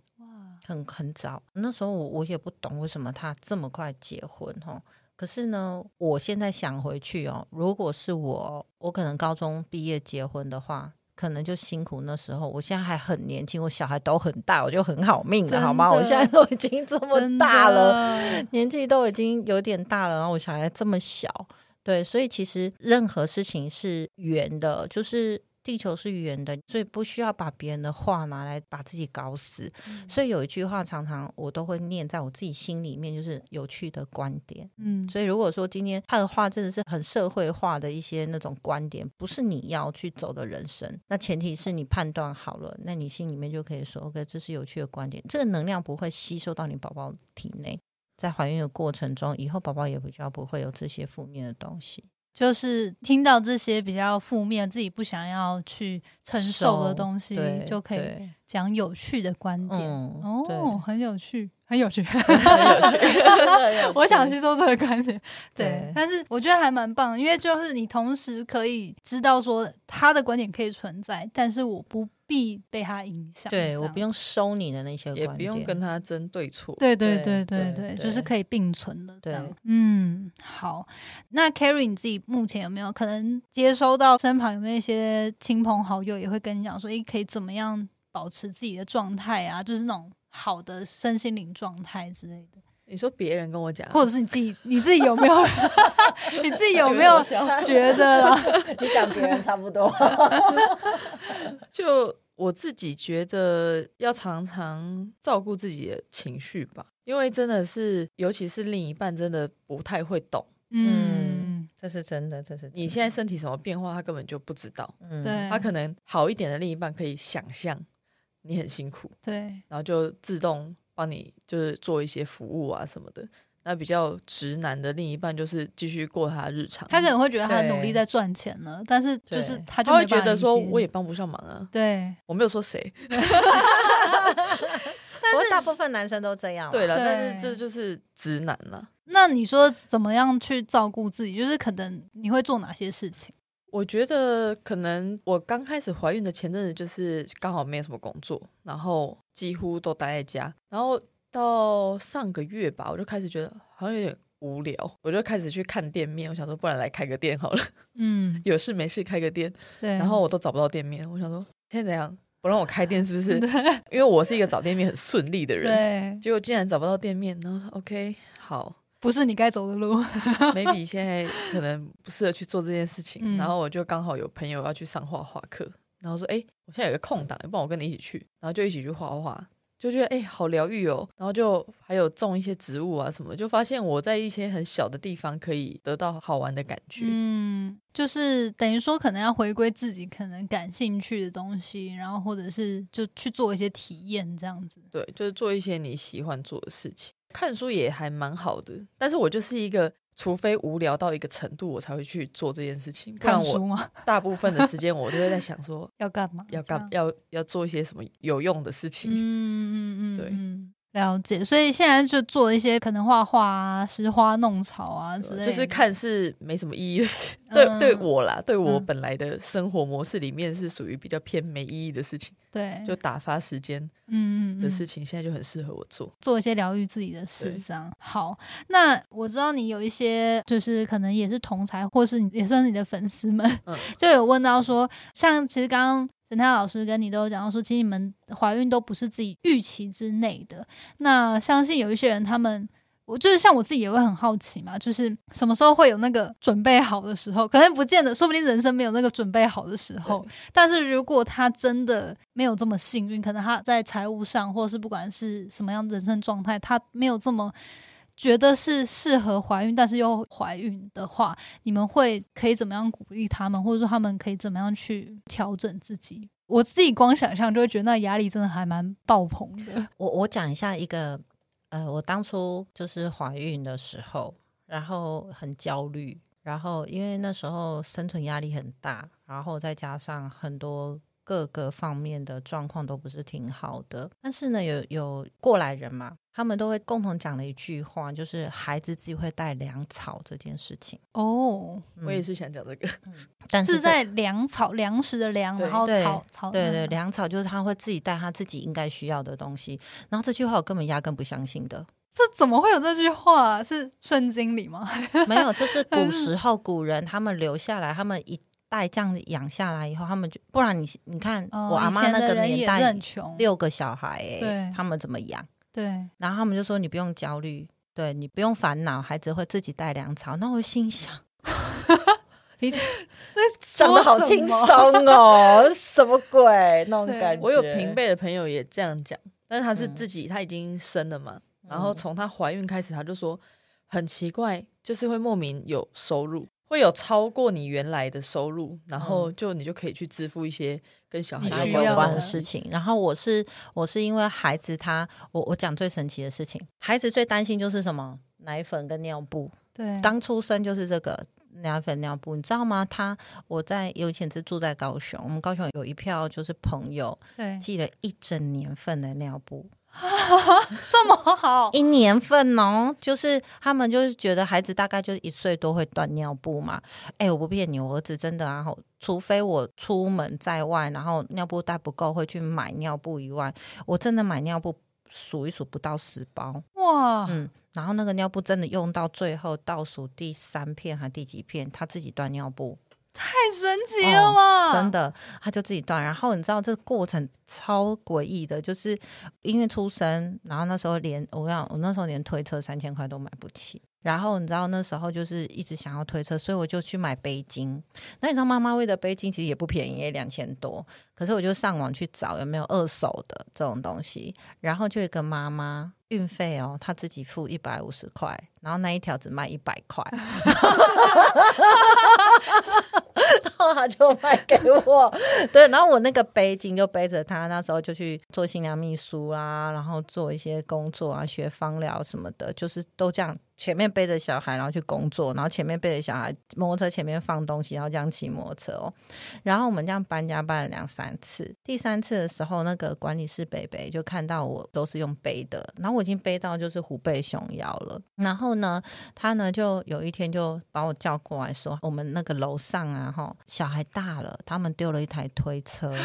哇，很很早，那时候我我也不懂为什么他这么快结婚哈。可是呢，我现在想回去哦，如果是我，我可能高中毕业结婚的话，可能就辛苦那时候。我现在还很年轻，我小孩都很大，我就很好命了，好吗？我现在都已经这么大了，年纪都已经有点大了，然后我小孩这么小，对，所以其实任何事情是圆的，就是地球是圆的，所以不需要把别人的话拿来把自己搞死。所以有一句话，常常我都会念在我自己心里面，就是有趣的观点。嗯，所以如果说今天他的话真的是很社会化的一些那种观点，不是你要去走的人生，那前提是你判断好了，那你心里面就可以说，OK，这是有趣的观点，这个能量不会吸收到你宝宝体内。在怀孕的过程中，以后宝宝也比较不会有这些负面的东西。就是听到这些比较负面、自己不想要去承受的东西，，就可以讲有趣的观点。嗯，哦，很有趣，很有趣。很有趣 我想吸收这个观点，对对，但是我觉得还蛮棒的，因为就是你同时可以知道说他的观点可以存在，但是我不必被他影响。对我不用收你的那些观点，也不用跟他争对错。对对对对对就是可以并存的。这对样，嗯，好。那 Carrie 你自己目前有没有可能接收到身旁有没有一些亲朋好友也会跟你讲说，诶，可以怎么样保持自己的状态啊？就是那种好的身心灵状态之类的，你说别人跟我讲，或者是你自己你自己有没有 你自己有没有觉得啦？你讲别人差不多。就我自己觉得要常常照顾自己的情绪吧，因为真的是，尤其是另一半真的不太会懂嗯，这是真的，这是你现在身体什么变化，他根本就不知道。嗯对，他可能好一点的另一半可以想象，你很辛苦，对，然后就自动帮你就是做一些服务啊什么的。那比较直男的另一半就是继续过他日常，他可能会觉得他对努力在赚钱呢，但是就是他就他会觉得说我也帮不上忙啊，对，我没有说谁，不过大部分男生都这样啦。对了，但是这就是直男了。那你说怎么样去照顾自己？就是可能你会做哪些事情？我觉得可能我刚开始怀孕的前阵子，就是刚好没有什么工作，然后几乎都待在家，然后到上个月吧，我就开始觉得好像有点无聊，我就开始去看店面，我想说不然来开个店好了，嗯，有事没事开个店，对。然后我都找不到店面，我想说现在怎样不让我开店是不是？因为我是一个找店面很顺利的人，对，结果竟然找不到店面，然后 OK 好。不是你该走的路。maybe 现在可能不适合去做这件事情，嗯。然后我就刚好有朋友要去上画画课，然后说，哎、我现在有个空档，要不然我跟你一起去，然后就一起去画画，就觉得哎、好疗愈哦，然后就还有种一些植物啊什么，就发现我在一些很小的地方可以得到好玩的感觉，嗯，就是等于说可能要回归自己可能感兴趣的东西，然后或者是就去做一些体验这样子。对，就是做一些你喜欢做的事情，看书也还蛮好的，但是我就是一个。除非无聊到一个程度，我才会去做这件事情。看书吗？大部分的时间，我都会在想说，要干嘛？要干要要做一些什么有用的事情。嗯嗯嗯，对嗯，了解。所以现在就做一些可能画画啊、拾花弄草啊之类的，就是看似没什么意义的事，嗯对对我啦，对我嗯本来的生活模式里面是属于比较偏没意义的事情，对，就打发时间嗯嗯嗯的事情，现在就很适合我做。做一些疗愈自己的事，这样好。那我知道你有一些就是可能也是同才，或是你也算是你的粉丝们，嗯就有问到说，像其实刚刚陈泰老师跟你都有讲到说，其实你们怀孕都不是自己预期之内的。那相信有一些人他们。我就是像我自己也会很好奇嘛，就是什么时候会有那个准备好的时候？可能不见得，说不定人生没有那个准备好的时候。但是如果他真的没有这么幸运，可能他在财务上，或是不管是什么样的人生状态，他没有这么觉得是适合怀孕，但是又怀孕的话，你们会可以怎么样鼓励他们，或者说他们可以怎么样去调整自己？我自己光想象就会觉得那压力真的还蛮爆棚的。我我讲一下一个，呃，我当初就是怀孕的时候，然后很焦虑，然后因为那时候生存压力很大，然后再加上很多各个方面的状况都不是挺好的。但是呢，有有过来人嘛，他们都会共同讲了一句话，就是孩子自己会带粮草这件事情。哦，嗯我也是想讲这个，但是是在粮草粮食的粮，然后草草对对，粮草就是他会自己带他自己应该需要的东西。然后这句话我根本压根不相信的，这怎么会有这句话？是圣经里吗？没有，就是古 时候古人他们留下来，他们一代这样子养下来以后，他们就不然你你看、哦我阿妈那个年代很穷，六个小孩、他们怎么养？对，然后他们就说你不用焦虑，对你不用烦恼，孩子会自己带粮草。那我心想，你这讲的 好轻松哦，什么鬼那种感觉？我有平辈的朋友也这样讲，但是他是嗯自己，他已经生了嘛，然后嗯从她怀孕开始，他就说很奇怪，就是会莫名有收入，会有超过你原来的收入，然后就你就可以去支付一些跟小孩你有关的事情。然后我是我是因为孩子他，我我讲最神奇的事情，孩子最担心就是什么奶粉跟尿布，对，刚出生就是这个。奶粉尿布，你知道吗？他我在有以前是住在高雄，我们高雄有一票就是朋友对寄了一整年份的尿布，这么好，一年份哦，就是他们就是觉得孩子大概就是一岁多会断尿布嘛。哎、我不骗你，我儿子真的啊，除非我出门在外，然后尿布带不够会去买尿布以外，我真的买尿布数一数不到十包。哇，嗯，然后那个尿布真的用到最后倒数第三片还第几片，他自己断尿布。太神奇了嘛！哦真，的，他就自己断。然后你知道这个过程超诡异的，就是因为出生，然后那时候连我讲，我那时候连推车三千块都买不起。然后你知道那时候就是一直想要推车，所以我就去买背巾。那你知道妈妈喂的背巾其实也不便宜，也两千多。可是我就上网去找有没有二手的这种东西，然后就有一个妈妈运费哦，她自己付一百五十块，然后那一条只卖一百块。然后就卖给我。对，然后我那个背巾就背着他，那时候就去做新娘秘书啊，然后做一些工作啊，学芳疗什么的，就是都这样。前面背着小孩，然后去工作，然后前面背着小孩，摩托车前面放东西，然后这样骑摩托车哦。然后我们这样搬家搬了两三次，第三次的时候，那个管理室北北就看到我都是用背的，然后我已经背到就是虎背熊腰了。然后呢，他呢就有一天就把我叫过来说，我们那个楼上啊，哈，小孩大了，他们丢了一台推车。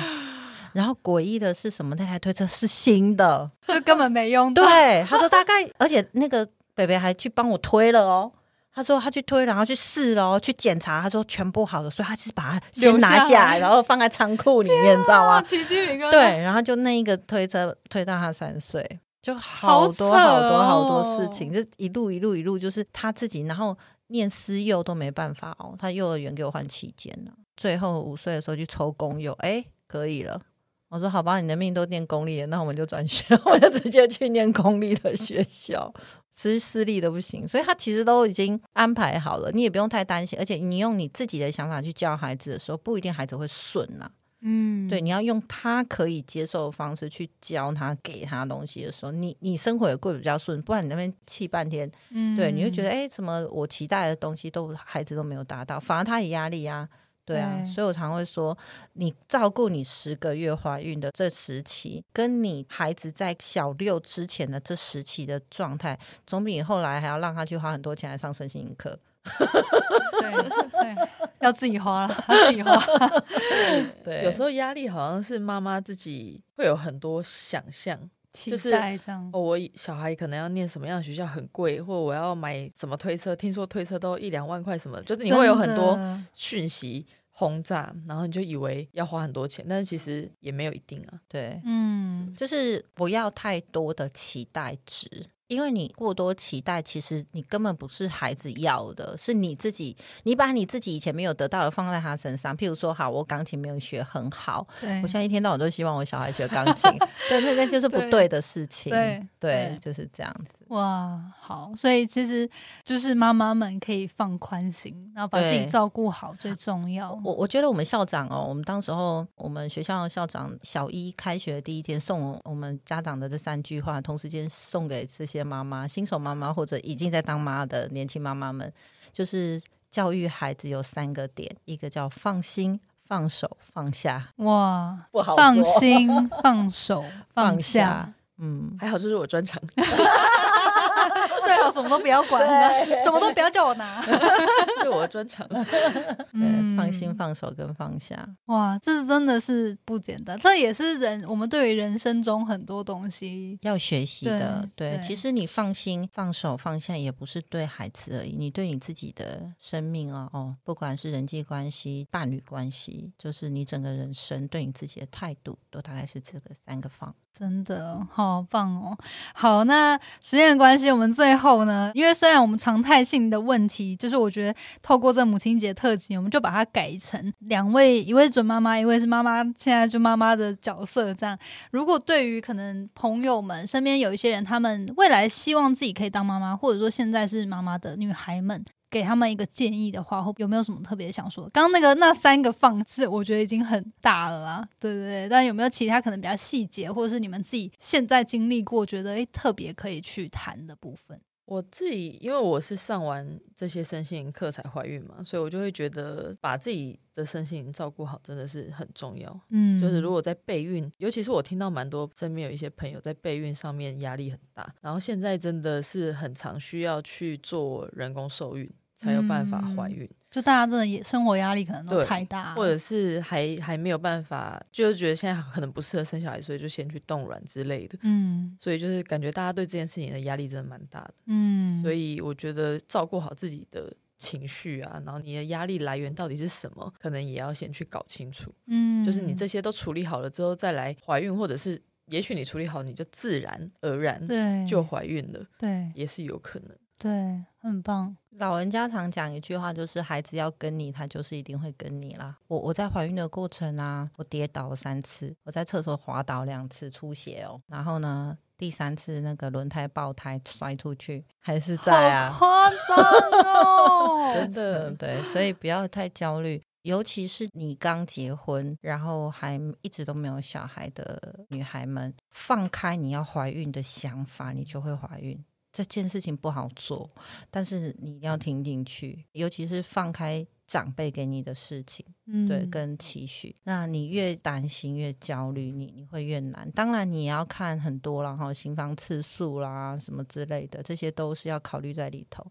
然后诡异的是什么？那台推车是新的，就根本没用。对，他说大概，而且那个。北北还去帮我推了哦，他说他去推，然后去试了，去检查，他说全部好的，所以他是把它先拿下来，然后放在仓库里面，知道吗？奇迹饼干。对，然后就那一个推车推到他三岁，就好多好多好多事情，就一路一路一路，就是他自己，然后念私幼都没办法哦，他幼儿园给我换期间了，最后五岁的时候去抽公幼，哎，可以了。我说好吧，你的命都念公立了，那我们就转学，我就直接去念公立的学校。其实私立的不行，所以他其实都已经安排好了，你也不用太担心。而且你用你自己的想法去教孩子的时候，不一定孩子会顺呐。嗯，对，你要用他可以接受的方式去教他，给他东西的时候，你你生活也过比较顺。不然你那边气半天，嗯，对，你会觉得哎，怎么我期待的东西都孩子都没有达到，反而他有压力呀。对啊，所以我常会说，你照顾你十个月怀孕的这时期，跟你孩子在小六之前的这时期的状态，总比你后来还要让他去花很多钱来上身心课。对对，要自己花了，自己花。对，有时候压力好像是妈妈自己会有很多想象，就是哦，我小孩可能要念什么样的学校很贵，或我要买什么推车，听说推车都一两万块，什么，就是你会有很多讯息。轰炸，然后你就以为要花很多钱，但是其实也没有一定啊。对，嗯，就是不要太多的期待值。因为你过多期待，其实你根本不是孩子要的，是你自己，你把你自己以前没有得到的放在他身上。譬如说，好，我钢琴没有学很好，我现在一天到晚都希望我小孩学钢琴，对，那那就是不对的事情。对，对，就是这样子。哇，好，所以其实就是妈妈们可以放宽心，然后把自己照顾好最重要。我我觉得我们校长哦，我们当时候我们学校校长小一开学的第一天送我们家长的这三句话，同时间送给这些。妈妈、新手妈妈或者已经在当妈的年轻妈妈们，就是教育孩子有三个点：一个叫放心、放手、放下。哇，不好，放心、放手、放下。嗯，还好这是我专长。最好什么都不要管，什么都不要叫我拿，是我的专长。嗯，放心、放手跟放下，哇，这真的是不简单。这也是人，我们对于人生中很多东西要学习的。对，其实你放心、放手、放下，也不是对孩子而已，你对你自己的生命啊，哦，不管是人际关系、伴侣关系，就是你整个人生对你自己的态度，都大概是这个三个放。真的好棒哦！好，那时间的关系，我们最后呢，因为虽然我们常态性的问题，就是我觉得透过这母亲节特辑，我们就把它改成两位，一位是准妈妈，一位是妈妈，现在就妈妈的角色这样。如果对于可能朋友们身边有一些人，他们未来希望自己可以当妈妈，或者说现在是妈妈的女孩们。给他们一个建议的话，或有没有什么特别想说？刚刚那个那三个放置，我觉得已经很大了啦，对对对。但有没有其他可能比较细节，或者是你们自己现在经历过，觉得诶特别可以去谈的部分？我自己因为我是上完这些身心灵课才怀孕嘛，所以我就会觉得把自己的身心灵照顾好真的是很重要。嗯，就是如果在备孕，尤其是我听到蛮多身边有一些朋友在备孕上面压力很大，然后现在真的是很常需要去做人工受孕才有办法怀孕。就大家真的也生活压力可能都太大，或者是还还没有办法，就是觉得现在可能不适合生小孩，所以就先去冻卵之类的。嗯，所以就是感觉大家对这件事情的压力真的蛮大的。嗯，所以我觉得照顾好自己的情绪啊，然后你的压力来源到底是什么，可能也要先去搞清楚。嗯，就是你这些都处理好了之后，再来怀孕，或者是也许你处理好，你就自然而然对就怀孕了。对，也是有可能。对，很棒。老人家常讲一句话，就是孩子要跟你，他就是一定会跟你啦。我我在怀孕的过程啊，我跌倒了三次，我在厕所滑倒两次出血哦。然后呢，第三次那个轮胎爆胎摔出去，还是在啊，夸张哦，真的对，所以不要太焦虑。尤其是你刚结婚，然后还一直都没有小孩的女孩们，放开你要怀孕的想法，你就会怀孕。这件事情不好做，但是你一定要听进去，尤其是放开长辈给你的事情。嗯对，跟期许。那你越担心越焦虑，你你会越难。当然你也要看很多啦，然后心房次数啦什么之类的，这些都是要考虑在里头。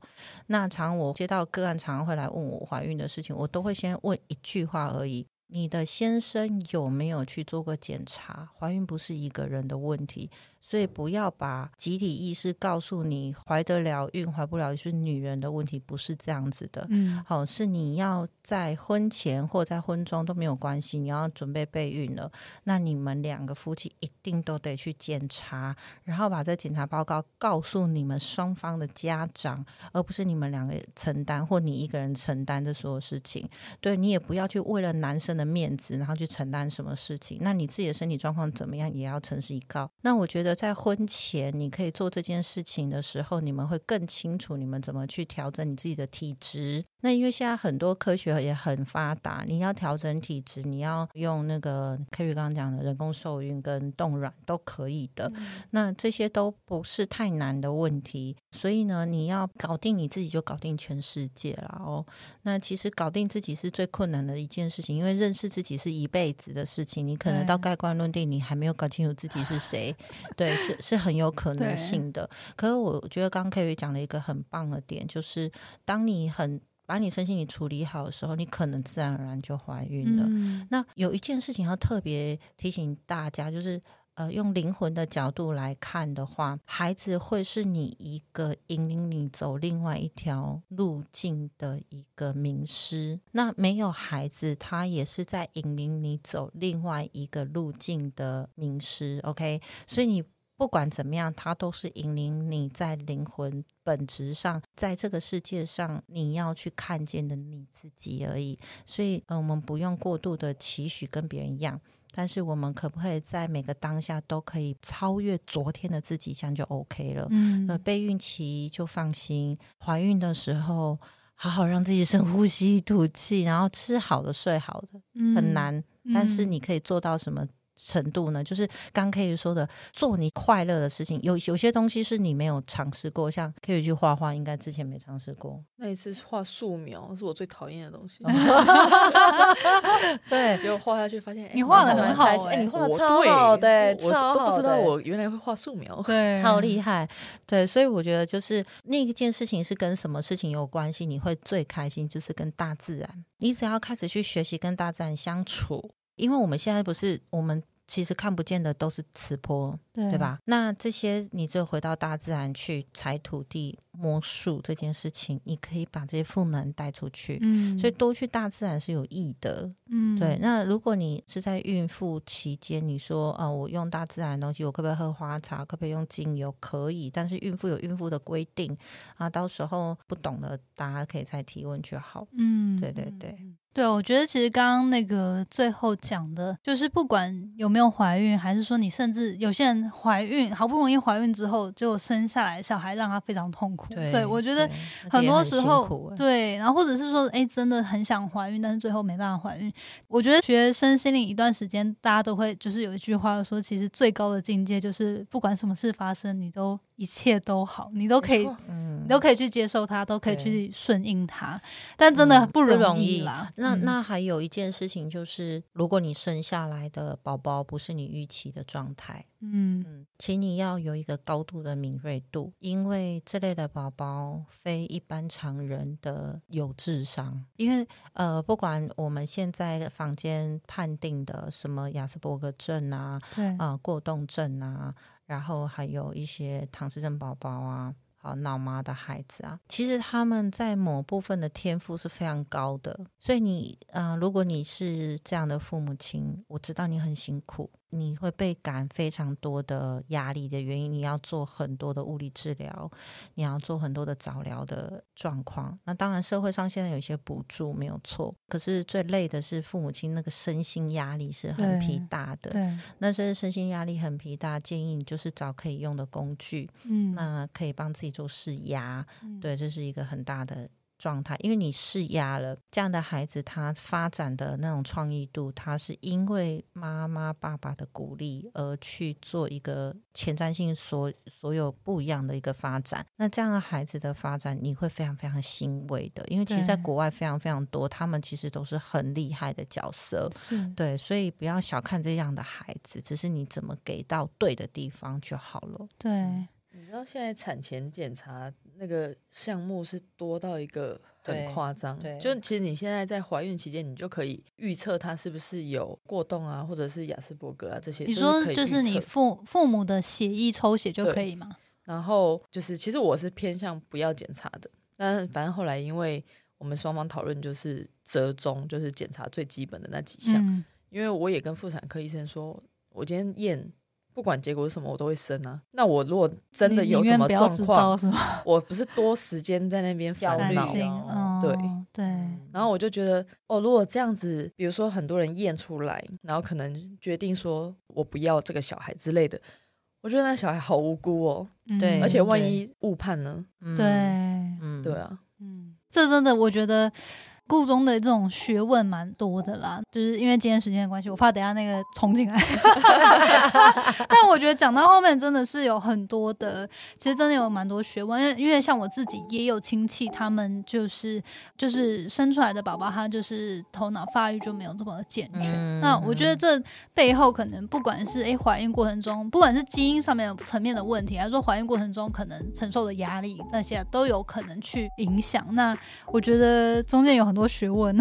那常我接到个案，常常会来问我怀孕的事情，我都会先问一句话而已：你的先生有没有去做过检查？怀孕不是一个人的问题。所以不要把集体意识告诉你怀得了孕怀不了是女人的问题，不是这样子的。嗯好，是你要在婚前或在婚中都没有关系，你要准备备孕了，那你们两个夫妻一定都得去检查，然后把这检查报告告诉你们双方的家长，而不是你们两个承担或你一个人承担这所有事情。对你也不要去为了男生的面子，然后去承担什么事情。那你自己的身体状况怎么样，也要诚实以告。那我觉得在婚前你可以做这件事情的时候，你们会更清楚你们怎么去调整你自己的体质。那因为现在很多科学也很发达，你要调整体质，你要用那个 Kerry 刚刚讲的人工受孕跟冻卵都可以的。那这些都不是太难的问题，所以呢，你要搞定你自己，就搞定全世界了哦。那其实搞定自己是最困难的一件事情，因为认识自己是一辈子的事情。你可能到对盖棺论定，你还没有搞清楚自己是谁，对，是是很有可能性的。可是我觉得刚刚 Kerry 讲了一个很棒的点，就是当你很把你身心理处理好的时候，你可能自然而然就怀孕了。嗯那有一件事情要特别提醒大家，就是呃，用灵魂的角度来看的话，孩子会是你一个引领你走另外一条路径的一个名师。那没有孩子，他也是在引领你走另外一个路径的名师。OK，所以你。不管怎么样，它都是引领你在灵魂本质上，在这个世界上你要去看见的你自己而已。所以，呃，我们不用过度的期许跟别人一样，但是我们可不可以在每个当下都可以超越昨天的自己，这样就 OK 了。嗯那备孕期就放心，怀孕的时候好好让自己深呼吸、吐气，然后吃好的、睡好的，很难，但是嗯你可以做到什么？程度呢？就是刚 K 宇说的，做你快乐的事情。有有些东西是你没有尝试过，像 K 宇去画画，应该之前没尝试过。那一次画素描是我最讨厌的东西，对，结果画下去发现，哎你画的蛮很好哎你画得我超好的对我都不知道我原来会画素描。对超厉害。对，所以我觉得就是那一件事情是跟什么事情有关系，你会最开心，就是跟大自然。你只要开始去学习跟大自然相处，因为我们现在不是我们。其实看不见的都是磁波，对对？吧？那这些你只有回到大自然去采土地、摸树这件事情，你可以把这些赋能带出去。嗯所以多去大自然是有益的。嗯对，那如果你是在孕妇期间，你说啊、呃我用大自然的东西，我可不可以喝花茶？可不可以用精油？可以，但是孕妇有孕妇的规定啊，到时候不懂的大家可以再提问就好。嗯对对对，对，我觉得其实刚刚那个最后讲的，就是不管有没有怀孕，还是说你甚至有些人怀孕，好不容易怀孕之后，结果生下来小孩让他非常痛苦。对，我觉得很多时候对，然后或者是说，哎，真的很想怀孕，但是最后没办法怀孕。我觉得学生心理一段时间，大家都会就是有一句话说，其实最高的境界就是不管什么事发生，你都一切都好，你都可以嗯你都可以去接受它，都可以去顺应它，但真的嗯不不容容易。易啦。那嗯。那还有一件事情就是，如果你生下来的宝宝不是你预期的状态，嗯嗯，请你要有一个高度的敏锐度，因为这类的宝宝非一般常人的有智商。因为呃，不管我们现在房间判定的什么亚斯伯格症啊、对啊、过动症啊，然后还有一些唐氏症宝宝啊。好脑麻的孩子啊，其实他们在某部分的天赋是非常高的，所以你呃，如果你是这样的父母亲，我知道你很辛苦，你会被感非常多的压力的原因，你要做很多的物理治疗，你要做很多的早疗的状况。那当然，社会上现在有一些补助没有错，可是最累的是父母亲那个身心压力是很疲大的。对，那是身心压力很疲大，建议你就是找可以用的工具，嗯，那可以帮自己做释压。嗯对，这是一个很大的状态，因为你施压了这样的孩子，他发展的那种创意度，他是因为妈妈爸爸的鼓励而去做一个前瞻性所所有不一样的一个发展。那这样的孩子的发展，你会非常非常欣慰的，因为其实在国外非常非常多，他们其实都是很厉害的角色。是对，所以不要小看这样的孩子，只是你怎么给到对的地方就好了。对，你知道现在产前检查那个项目是多到一个很夸张，对就其实你现在在怀孕期间，你就可以预测她是不是有过动啊，或者是雅斯伯格啊这些。你说就是你父父母的血液抽血就可以吗？然后就是，其实我是偏向不要检查的，但反正后来因为我们双方讨论，就是折中，就是检查最基本的那几项。嗯，因为我也跟妇产科医生说，我今天验不管结果是什么，我都会生啊。那我如果真的有什么状况？我不是多时间在那边烦恼担。心，哦嗯，对对，然后我就觉得，哦，如果这样子，比如说很多人验出来，然后可能决定说我不要这个小孩之类的，我觉得那小孩好无辜哦。对而且万一误判呢？嗯对，嗯对啊，嗯，这真的我觉得。故中的这种学问蛮多的啦，就是因为今天时间的关系，我怕等下那个冲进来。但我觉得讲到后面真的是有很多的，其实真的有蛮多学问。因为像我自己也有亲戚，他们就是就是生出来的宝宝，他就是头脑发育就没有这么的健全。嗯那我觉得这背后可能不管是诶怀孕过程中，不管是基因上面的层面的问题，还是说怀孕过程中可能承受的压力那些都有可能去影响。那我觉得中间有很多学问，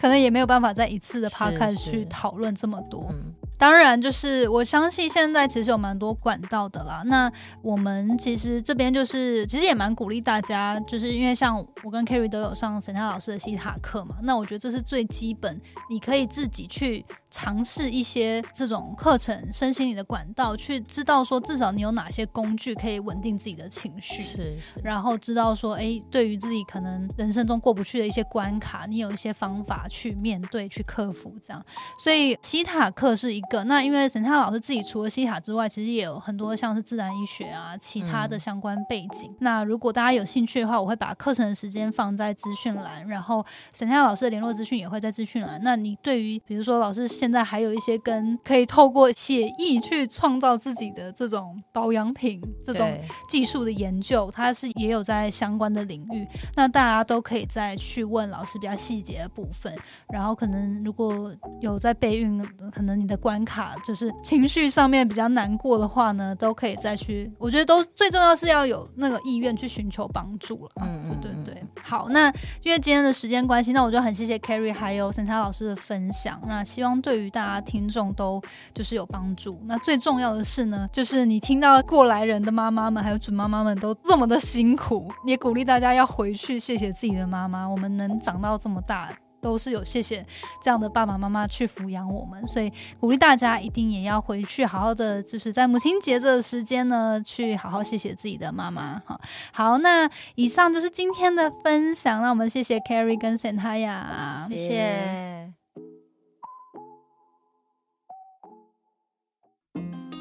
可能也没有办法在一次的是 podcast 去讨论这么多。嗯当然，就是我相信现在其实有蛮多管道的啦。那我们其实这边就是，其实也蛮鼓励大家，就是因为像我跟 Kerry 都有上沈涛老师的西塔课嘛，那我觉得这是最基本，你可以自己去尝试一些这种课程、身心灵的管道，去知道说至少你有哪些工具可以稳定自己的情绪。是是，然后知道说，哎，对于自己可能人生中过不去的一些关卡，你有一些方法去面对、去克服，这样。所以西塔课是一个。那因为沈泰老师自己除了西塔之外，其实也有很多像是自然医学啊、其他的嗯相关背景。那如果大家有兴趣的话，我会把课程的时间放在资讯栏，然后沈泰老师的联络资讯也会在资讯栏。那你对于比如说老师现在还有一些跟可以透过写意去创造自己的这种保养品这种技术的研究，它是也有在相关的领域，那大家都可以再去问老师比较细节的部分。然后可能如果有在备孕，可能你的关卡就是情绪上面比较难过的话呢，都可以再去。我觉得都最重要是要有那个意愿去寻求帮助了。嗯嗯嗯对对对。好，那因为今天的时间关系，那我就很谢谢 Carrie 还有沈塔老师的分享。那希望对对于大家听众都就是有帮助。那最重要的是呢，就是你听到过来人的妈妈们还有准妈妈们都这么的辛苦，也鼓励大家要回去谢谢自己的妈妈。我们能长到这么大。都是有谢谢这样的爸爸妈妈去抚养我们，所以鼓励大家一定也要回去好好的，就是在母亲节的时间呢，去好好谢谢自己的妈妈。好，好，那以上就是今天的分享，那我们谢谢 Carrie 跟 Santa 呀谢谢。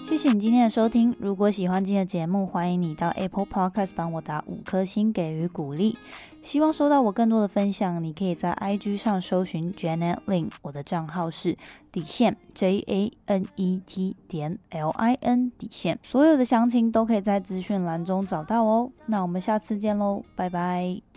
谢谢你今天的收听。如果喜欢今天的节目，欢迎你到 Apple Podcast 帮我打五颗星给予鼓励。希望收到我更多的分享，你可以在 IG 上搜寻 Janet Lin，我的账号是底线 J A N E T 点 L I N 底线。所有的详情都可以在资讯栏中找到哦。那我们下次见喽，拜拜。